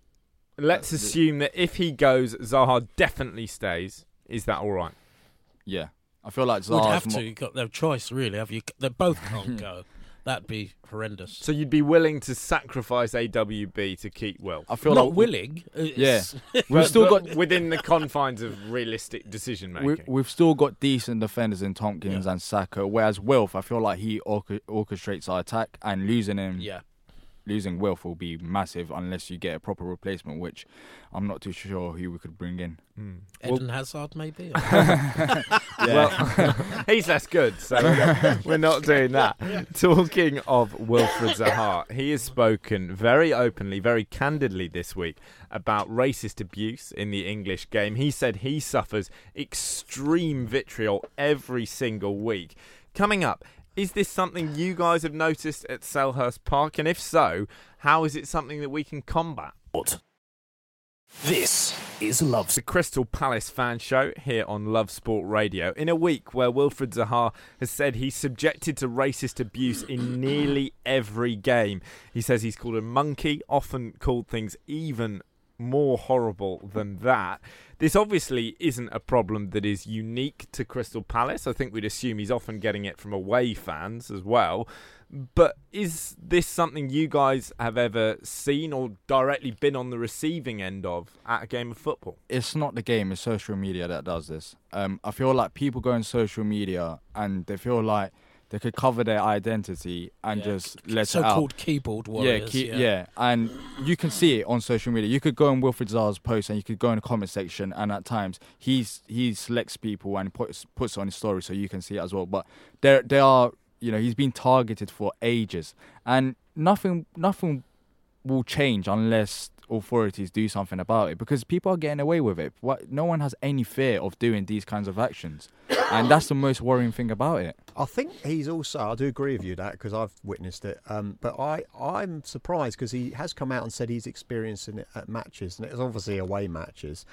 Let's uh, That's it. assume that if he goes, Zaha definitely stays. Is that all right? Yeah, I feel like zaha Would have mo- to. You've got no choice, really. Have you? They both can't go. That'd be horrendous. So you'd be willing to sacrifice AWB to keep Will? I feel Not like willing. Yeah, we've still got within the confines of realistic decision making. we, we've still got decent defenders in Tomkins and Sakho. Whereas Wilf, I feel like he orchestrates our attack, and losing him, yeah. Losing Wilf will be massive unless you get a proper replacement, which I'm not too sure who we could bring in. Hmm. Eden Hazard, maybe. Well, he's less good, so we're not, we're not doing that. Talking of Wilfred Zaha, he has spoken very openly, very candidly this week about racist abuse in the English game. He said he suffers extreme vitriol every single week. Coming up, is this something you guys have noticed at Selhurst Park? And if so, how is it something that we can combat? This is Love The Crystal Palace fan show here on Love Sport Radio. In a week where Wilfred Zaha has said he's subjected to racist abuse in nearly every game. He says he's called a monkey, often called things even more horrible than that. This obviously isn't a problem that is unique to Crystal Palace. I think we'd assume he's often getting it from away fans as well. But is this something you guys have ever seen or directly been on the receiving end of at a game of football? It's not the game; it's social media that does this. Um, I feel like people go on social media and they feel like they could cover their identity and Yeah. just let it out. So-called keyboard warriors. Yeah, yeah. yeah, and you can see it on social media. You could go on Wilfred Zaha's post and you could go in the comment section, and at times he's he selects people and puts puts it on his story so you can see it as well. But there there are you know he's been targeted for ages, and nothing nothing will change unless authorities do something about it because people are getting away with it. What no one has any fear of doing these kinds of actions, and that's the most worrying thing about it. I think he's also. I do agree with you that because I've witnessed it. Um, but I I'm surprised because he has come out and said he's experiencing it at matches, and it's obviously away matches.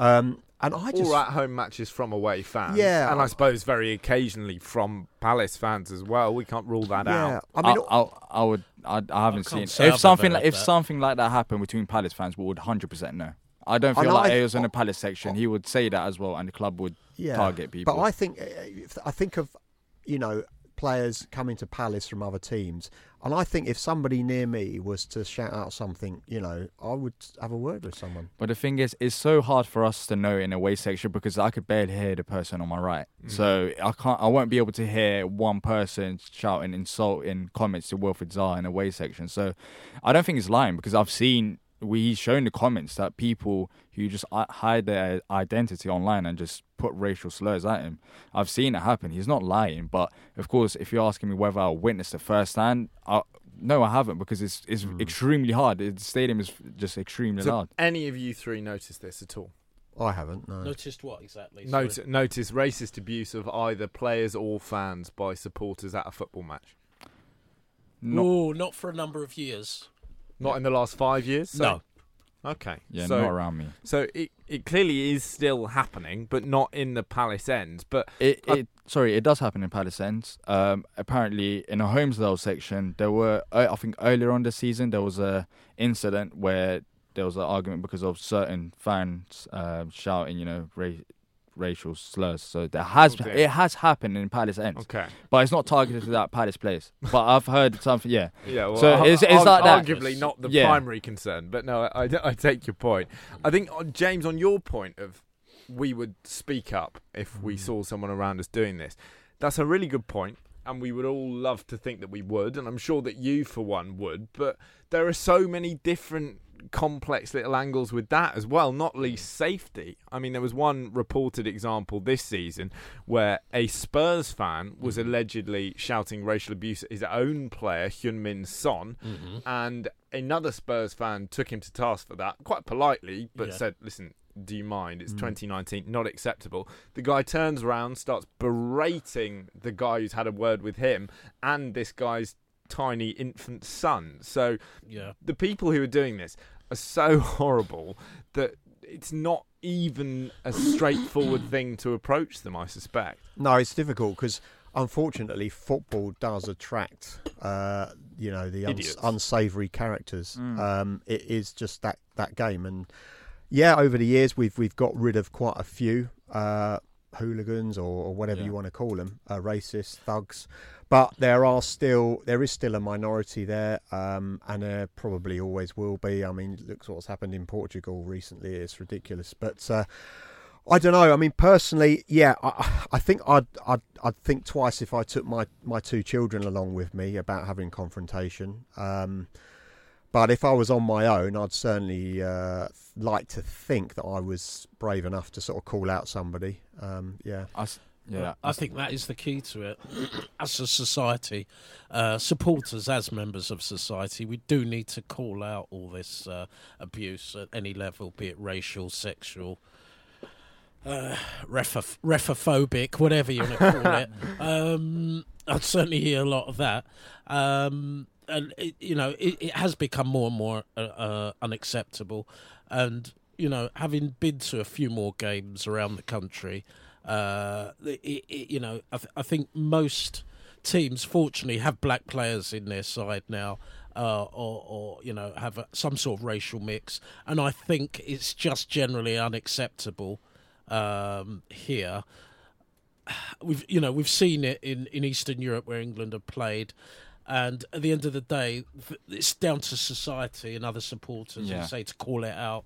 Um, and I just Or at home matches from away fans. Yeah. And I suppose very occasionally from Palace fans as well. We can't rule that yeah. out. I mean, I, I, I would. I, I haven't can't seen. If something like if that. something like that happened between Palace fans, we would hundred percent know. I don't feel know, like I- it was in the Palace section. He would say that as well, and the club would yeah. target people. But I think uh, I think of you know players coming to Palace from other teams, and I think if somebody near me was to shout out something, you know, I would have a word with someone. But the thing is, it's so hard for us to know in a way section because I could barely hear the person on my right. Mm. So I can't. I won't be able to hear one person shouting insulting comments to Wilfred Zaha in a way section. So I don't think he's lying because I've seen. We he's shown the comments that people who just hide their identity online and just put racial slurs at him. I've seen it happen. He's not lying, but of course, if you're asking me whether I witnessed it firsthand, I, no, I haven't because it's it's Mm. extremely hard. The stadium is just extremely So loud. any of you three noticed this at all? I haven't. No. Noticed what exactly? Sorry. Notice, notice racist abuse of either players or fans by supporters at a football match? Not- No, not for a number of years. Not in the last five years? So No. Okay. Yeah, so, not around me. So it it clearly is still happening, but not in the Palace end. But It, it sorry, it does happen in Palace End. Um, apparently, in a Holmesdale section, there were uh, I think earlier on the season there was a incident where there was an argument because of certain fans uh, shouting, you know, ra- racial slurs. So there has Oh, it has happened in Palace End, okay. but it's not targeted to that Palace place. But I've heard something. Yeah, Yeah, well, So it's- it's like that. arguably not the Yeah. primary concern, but no, I, I- I take your point. I think uh, James, on your point of we would speak up if we saw someone around us doing this, that's a really good point, and we would all love to think that we would, and I'm sure that you, for one, would. But there are so many different complex little angles with that as well, not least safety. I mean, there was one reported example this season where a Spurs fan was mm-hmm. allegedly shouting racial abuse at his own player, Heung-Min Son, mm-hmm. and another Spurs fan took him to task for that, quite politely, but Yeah. said, listen, do you mind? It's mm. 2019, not acceptable. The guy turns around, starts berating the guy who's had a word with him and this guy's tiny infant son. So Yeah. the people who are doing this are so horrible that it's not even a straightforward thing to approach them, I suspect. No, it's difficult because unfortunately, football does attract, uh, you know, the uns- unsavoury characters. Um, it is just that that game, and yeah, over the years we've we've got rid of quite a few uh, hooligans or, or whatever Yeah. you want to call them, uh, racists, thugs. But there are still there is still a minority there, um, and there probably always will be. I mean, look what's happened in Portugal recently; it's ridiculous. But uh, I don't know. I mean, personally, yeah, I, I think I'd, I'd I'd think twice if I took my, my two children along with me about having confrontation. Um, but if I was on my own, I'd certainly uh, like to think that I was brave enough to sort of call out somebody. Um, yeah. I s- yeah. I think that is the key to it. As a society, uh, supporters, as members of society, we do need to call out all this uh, abuse at any level, be it racial, sexual, uh, refo- refophobic, whatever you want to call it. Um, I certainly hear a lot of that. Um, and, it, you know, it, it has become more and more uh, uh, unacceptable. And, you know, having been to a few more games around the country, uh, it, you know, I, th- I think most teams, fortunately, have black players in their side now, uh, or, or you know, have a, some sort of racial mix, and I think it's just generally unacceptable um, here. We've, you know, we've seen it in, in Eastern Europe where England have played. And at the end of the day, it's down to society and other supporters, Yeah. say to call it out,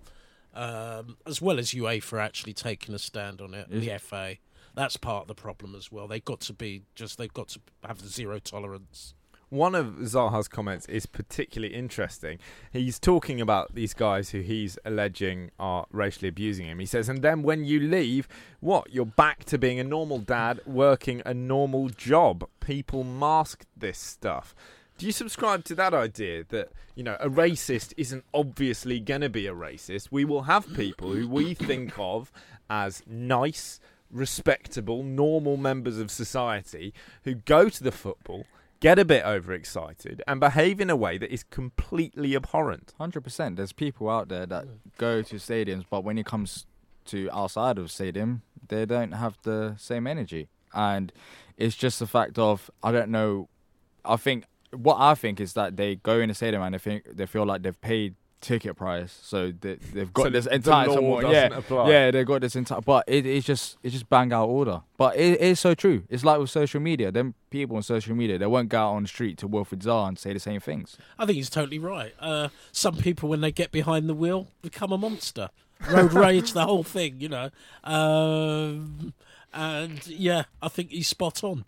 um, as well as UEFA for actually taking a stand on it. The FA, that's part of the problem as well. They've got to be just they've got to have zero tolerance. One of Zaha's comments is particularly interesting. He's talking about these guys who he's alleging are racially abusing him. He says, and then when you leave, what? You're back to being a normal dad working a normal job. People mask this stuff. Do you subscribe to that idea that, you know, a racist isn't obviously going to be a racist? We will have people who we think of as nice, respectable, normal members of society who go to the football, get a bit overexcited, and behave in a way that is completely abhorrent. Hundred percent. There's people out there that go to stadiums, but when it comes to outside of stadium, they don't have the same energy, and it's just the fact of I don't know. I think what I think is that they go in the stadium and they think they feel like they've paid ticket price, so they, they've got So this the entire law doesn't yeah, apply. yeah, they got this entire. But it, it's just it's just bang out order. But it is so true. It's like with social media. Them people on social media, they won't go out on the street to Wilfred Zaha and say the same things. I think he's totally right. Uh, some people, when they get behind the wheel, become a monster. Road rage, the whole thing, you know. Um, and yeah, I think he's spot on.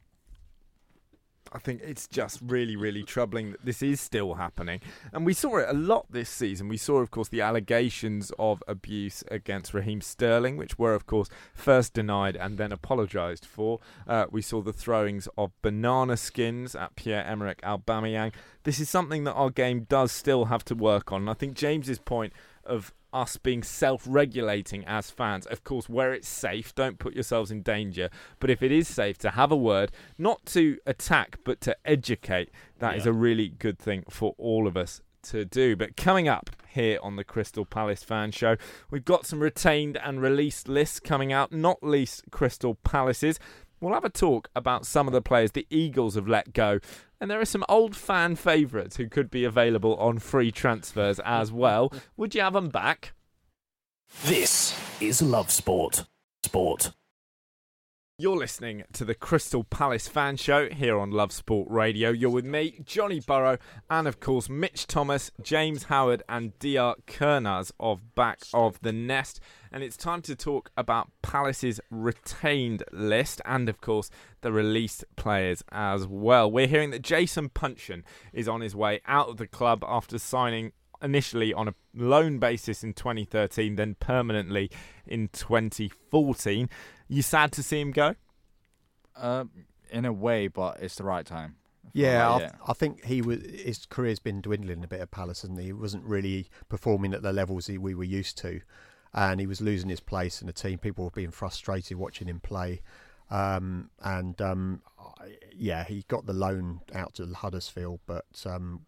I think it's just really, really troubling that this is still happening. And we saw it a lot this season. We saw, of course, the allegations of abuse against Raheem Sterling, which were, of course, first denied and then apologised for. Uh, we saw the throwings of banana skins at Pierre-Emerick Aubameyang. This is something that our game does still have to work on. And I think James's point of us being self-regulating as fans. Of course, where it's safe, don't put yourselves in danger. But if it is safe to have a word, not to attack but to educate, that is Yeah. a really good thing for all of us to do. But coming up here on the Crystal Palace Fan Show. We've got some retained and released lists coming out, not least Crystal Palace's. We'll have a talk about some of the players the Eagles have let go. And there are some old fan favourites who could be available on free transfers as well. Would you have them back? This is Love Sport. Sport. You're listening to the Crystal Palace Fan Show here on Love Sport Radio. You're with me, Johnny Burrow, and of course Mitch Thomas, James Howard, and Dr. Kernaz of Back of the Nest. And it's time to talk about Palace's retained list and, of course, the released players as well. We're hearing that Jason Puncheon is on his way out of the club after signing initially on a loan basis in 2013, then permanently in 2014. You sad to see him go? Uh, in a way, but it's the right time. Yeah, Like, I, I think he was. His career's been dwindling a bit at Palace, and he wasn't really performing at the levels he, we were used to, and he was losing his place in the team. People were being frustrated watching him play, um, and um, yeah, he got the loan out to Huddersfield, but um,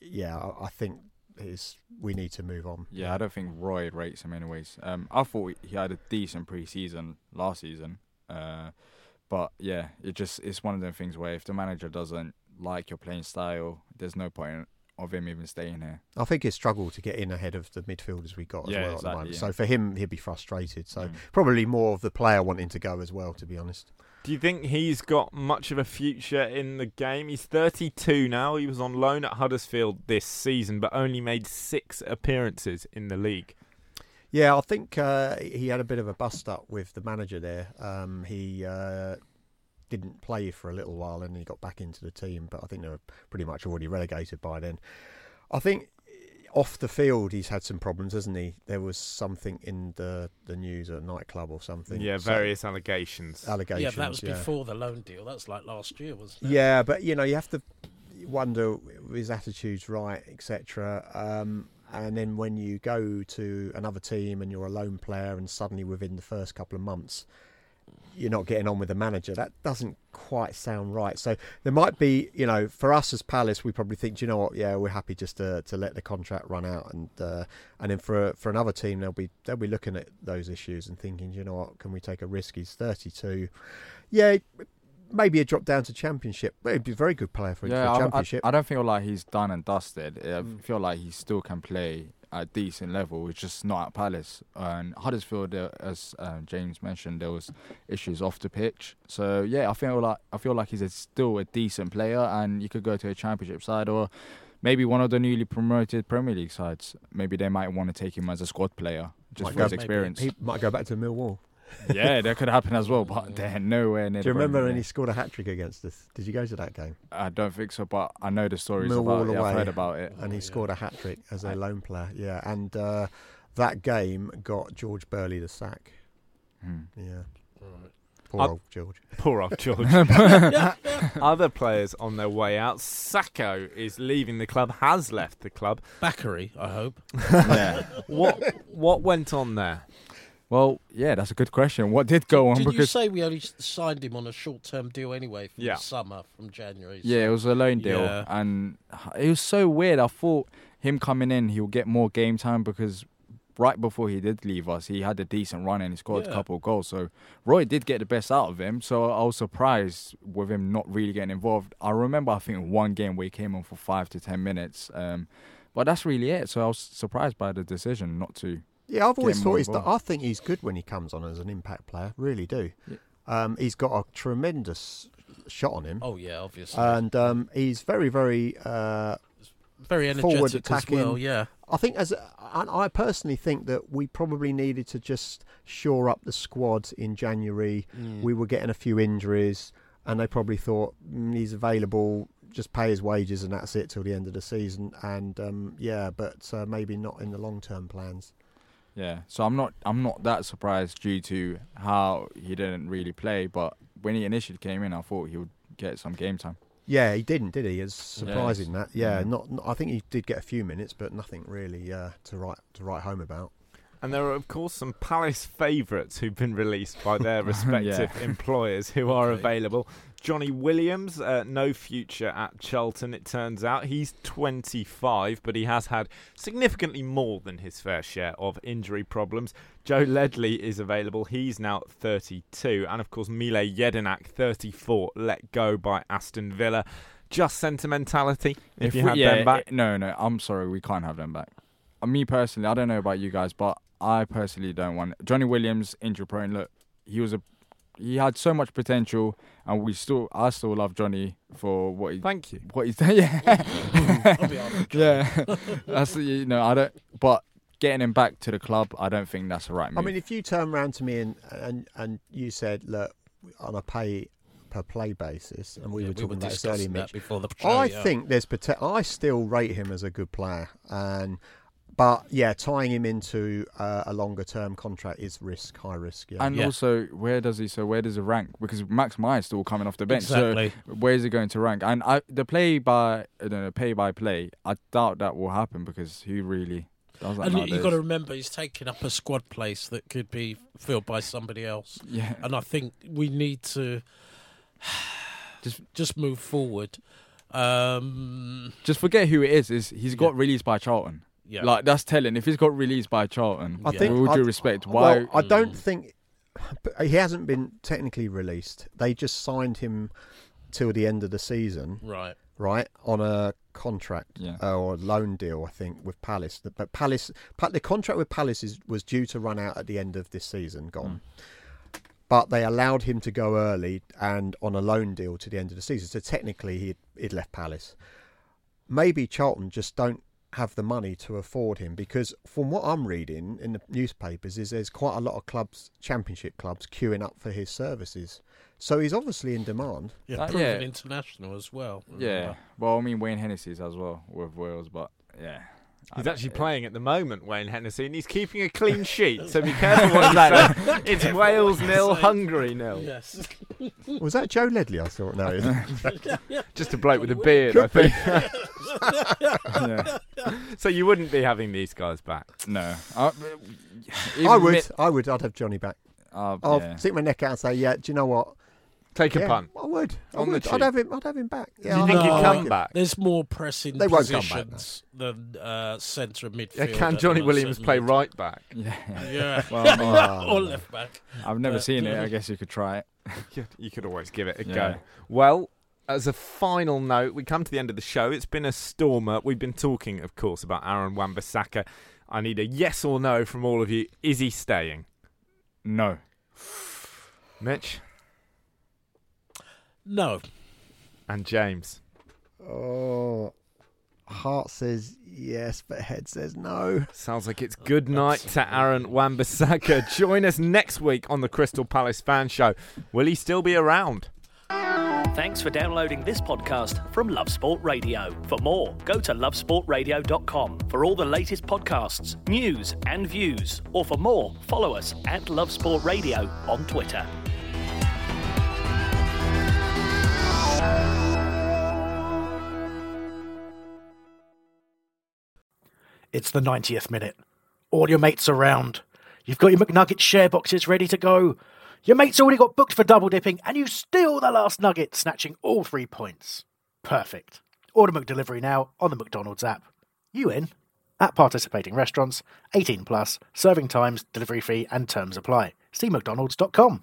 yeah, I, think his we need to move on. Yeah, I don't think Roy rates him anyways. Um, I thought he had a decent pre-season last season, uh, but yeah, it just it's one of them things where if the manager doesn't like your playing style, there's no point of him even staying here. I think he struggled to get in ahead of the midfielders we got as Yeah, well at the exactly, moment. yeah. So for him, he'd be frustrated. So Mm. probably more of the player wanting to go as well, to be honest. Do you think he's got much of a future in the game? He's 32 now. He was on loan at Huddersfield this season, but only made six appearances in the league. Yeah, I think uh, he had a bit of a bust up with the manager there. Um, he uh, didn't play for a little while and he got back into the team, but I think they were pretty much already relegated by then. I think off the field he's had some problems, hasn't he? There was something in the, the news at a nightclub or something. Yeah, So- various allegations. allegations. Yeah, that was yeah. before the loan deal. That's like last year, wasn't it? Yeah, but you know, you have to wonder his attitude's right, etc. Um, and then when you go to another team and you're a lone player, and suddenly within the first couple of months you're not getting on with the manager, that doesn't quite sound right. So there might be, you know, for us as Palace, we probably think, "Do you know what? Yeah, we're happy just to, to let the contract run out, and uh, and then for for another team, they'll be they'll be looking at those issues and thinking, "Do you know what? Can we take a risk? He's 32. Yeah, maybe a drop down to championship. But he'd be a very good player for, yeah, for I- I, championship. I don't feel like he's done and dusted. I Mm. feel like he still can play a decent level. It's just not at Palace. And Huddersfield, uh, as uh, James mentioned, there was issues off the pitch. So yeah, I feel like I feel like he's a, still a decent player, and you could go to a championship side or maybe one of the newly promoted Premier League sides. Maybe they might want to take him as a squad player just Might for go- his experience. he might go back to Millwall. Yeah, that could happen as well, but they're nowhere near. Do you remember when he scored a hat trick against us? Did you go to that game? I don't think so, but I know the stories Millwall about it. away, I've heard about it. and he scored a hat trick as a lone player. Yeah, and uh, that game got George Burley the sack. Hmm. Yeah, poor I- old George. Poor old George. Other players on their way out. Sako is leaving the club, has left the club. Bakary, I hope. yeah. What what went on there? Well, yeah, that's a good question. What did go on? Did you say we only signed him on a short-term deal anyway from Yeah. the summer, from January? yeah, it was a loan deal, Yeah. and it was so weird. I thought him coming in, he'll get more game time because right before he did leave us, he had a decent run and he scored a couple of goals. So Roy did get the best out of him. So I was surprised with him not really getting involved. I remember I think one game where he came on for five to ten minutes. Um, but that's really it. So I was surprised by the decision not to. Yeah, I've always thought he's. involved. I think he's good when he comes on as an impact player. Really do. Um, he's got a tremendous shot on him, Oh yeah, obviously. and um, he's very, very uh, Very forward energetic as attacking. well. Yeah. I think as and I personally think that we probably needed to just shore up the squad in January. Mm. We were getting a few injuries, and they probably thought mm, he's available. Just pay his wages, and that's it till the end of the season. And um, yeah, but uh, maybe not in the long term plans. Yeah, so I'm not I'm not that surprised due to how he didn't really play, but when he initially came in, I thought he would get some game time. Yeah, he didn't, did he? It's surprising Yes. that. Yeah, Yeah. not, not. I think he did get a few minutes, but nothing really uh, to write to write home about. And there are, of course, some Palace favourites who've been released by their respective Yeah. employers who are available. Johnny Williams, uh, no future at Charlton, it turns out. He's 25, but he has had significantly more than his fair share of injury problems. Joe Ledley is available. He's now 32. And, of course, Mile Jedinak, 34, let go by Aston Villa. Just sentimentality if, you we- had yeah, them back. it- no, no, I'm sorry, we can't have them back. Uh, me personally, I don't know about you guys, but I personally don't want Johnny Williams injury prone. Look, he was a he had so much potential, and we still I still love Johnny for what he Thank you. what he's done. Yeah, I'll be honest, Johnny. yeah. That's you know I don't. But getting him back to the club, I don't think that's the right move. I mean, if you turn around to me and and and you said, look, on a pay per play basis, and we Yeah, were talking about this earlier, Mitch. before the show. I yeah. think there's potential. I still rate him as a good player, and but yeah, tying him into uh, a longer term contract is risk, high risk. Yeah. and Yeah. also, where does he? So where does he rank? Because Max Meyer's still coming off the bench. Exactly. So where is he going to rank? And I, the play by, I don't know, pay by play, I doubt that will happen because he really does that And you- nowadays. you've got to remember, he's taking up a squad place that could be filled by somebody else. yeah, And I think we need to Just- just move forward. Um, just forget who it is. Is he's got released by Charlton? Yeah. Like that's telling. If he's got released by Charlton, I Yeah. think with all due respect, why? Well, I don't think he hasn't been technically released. They just signed him till the end of the season, right. right, on a contract Yeah. uh, or a loan deal, I think, with Palace. But Palace, Pa- the contract with Palace is, was due to run out at the end of this season, gone. But they allowed him to go early and on a loan deal to the end of the season. So technically, he'd, he'd left Palace. Maybe Charlton just don't have the money to afford him because from what I'm reading in the newspapers is there's quite a lot of clubs, championship clubs, queuing up for his services. So he's obviously in demand. Yeah, Uh, proven yeah. international as well. yeah. Well, I mean Wayne Hennessy's as well with Wales, but yeah, I He's actually playing at the moment, Wayne Hennessy, and he's keeping a clean sheet. So be careful what you say. It's Wales nil, Hungary nil. Yes. Was that Joe Ledley? I thought no. Just a bloke with a beard, I think. yeah. so you wouldn't be having these guys back. No, I, I would. Admit, I would. I'd have Johnny back. uh, I'll yeah. stick my neck out and say, yeah. Do you know what? Take a yeah, punt. I would. I On would. cheap. I'd have him. I'd have him back. Yeah, Do you I think he'd come like back? There's more pressing They won't come back, positions than uh, centre midfield. Yeah, can Johnny Williams play isn't right back? yeah. Yeah. Well, I or left back. I've never But- seen it. I guess you could try it. You- You could always give it a Yeah. go. Well, as a final note, we come to the end of the show. It's been a stormer. We've been talking, of course, about Aaron Wan-Bissaka. I need a yes or no from all of you. Is he staying? No. Mitch No. and James. Oh, heart says yes, but head says no. Sounds like it's good oh, night to Aaron Wan-Bissaka. Join us next week on the Crystal Palace Fan Show. Will he still be around? Thanks for downloading this podcast from Love Sport Radio. For more, go to lovesportradio.com for all the latest podcasts, news, and views. Or for more, follow us at Love Sport Radio on Twitter. It's the 90th minute. All your mates around. You've got your McNugget share boxes ready to go. Your mate's already got booked for double dipping, and you steal the last nugget, snatching all three points. Perfect. Order McDelivery now on the McDonald's app. You in? At participating restaurants, 18 plus, serving times, delivery fee, and terms apply. See McDonald's.com.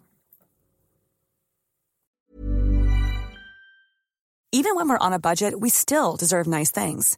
Even when we're on a budget, we still deserve nice things.